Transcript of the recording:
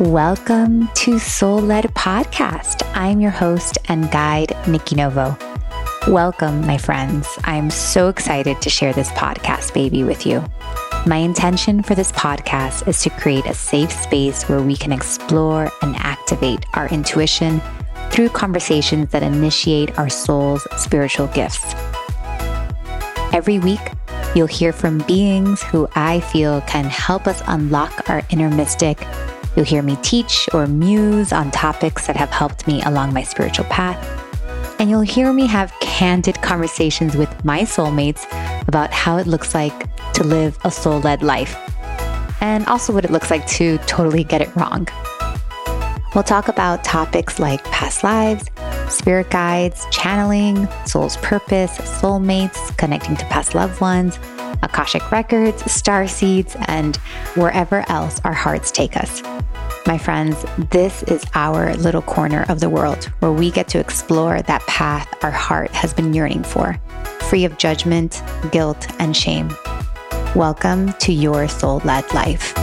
Welcome to Soul Led Podcast. I'm your host and guide, Nikki Novo. Welcome, my friends. I'm so excited to share this podcast baby with you. My intention for this podcast is to create a safe space where we can explore and activate our intuition through conversations that initiate our soul's spiritual gifts. Every week, you'll hear from beings who I feel can help us unlock our inner mystic You'll hear me teach or muse on topics that have helped me along my spiritual path. And you'll hear me have candid conversations with my soulmates about how it looks like to live a soul led life, and also what it looks like to totally get it wrong. We'll talk about topics like past lives, spirit guides, channeling, soul's purpose, soulmates, connecting to past loved ones, Akashic Records, star seeds, and wherever else our hearts take us. My friends, this is our little corner of the world where we get to explore that path our heart has been yearning for, free of judgment, guilt, and shame. Welcome to your soul led life.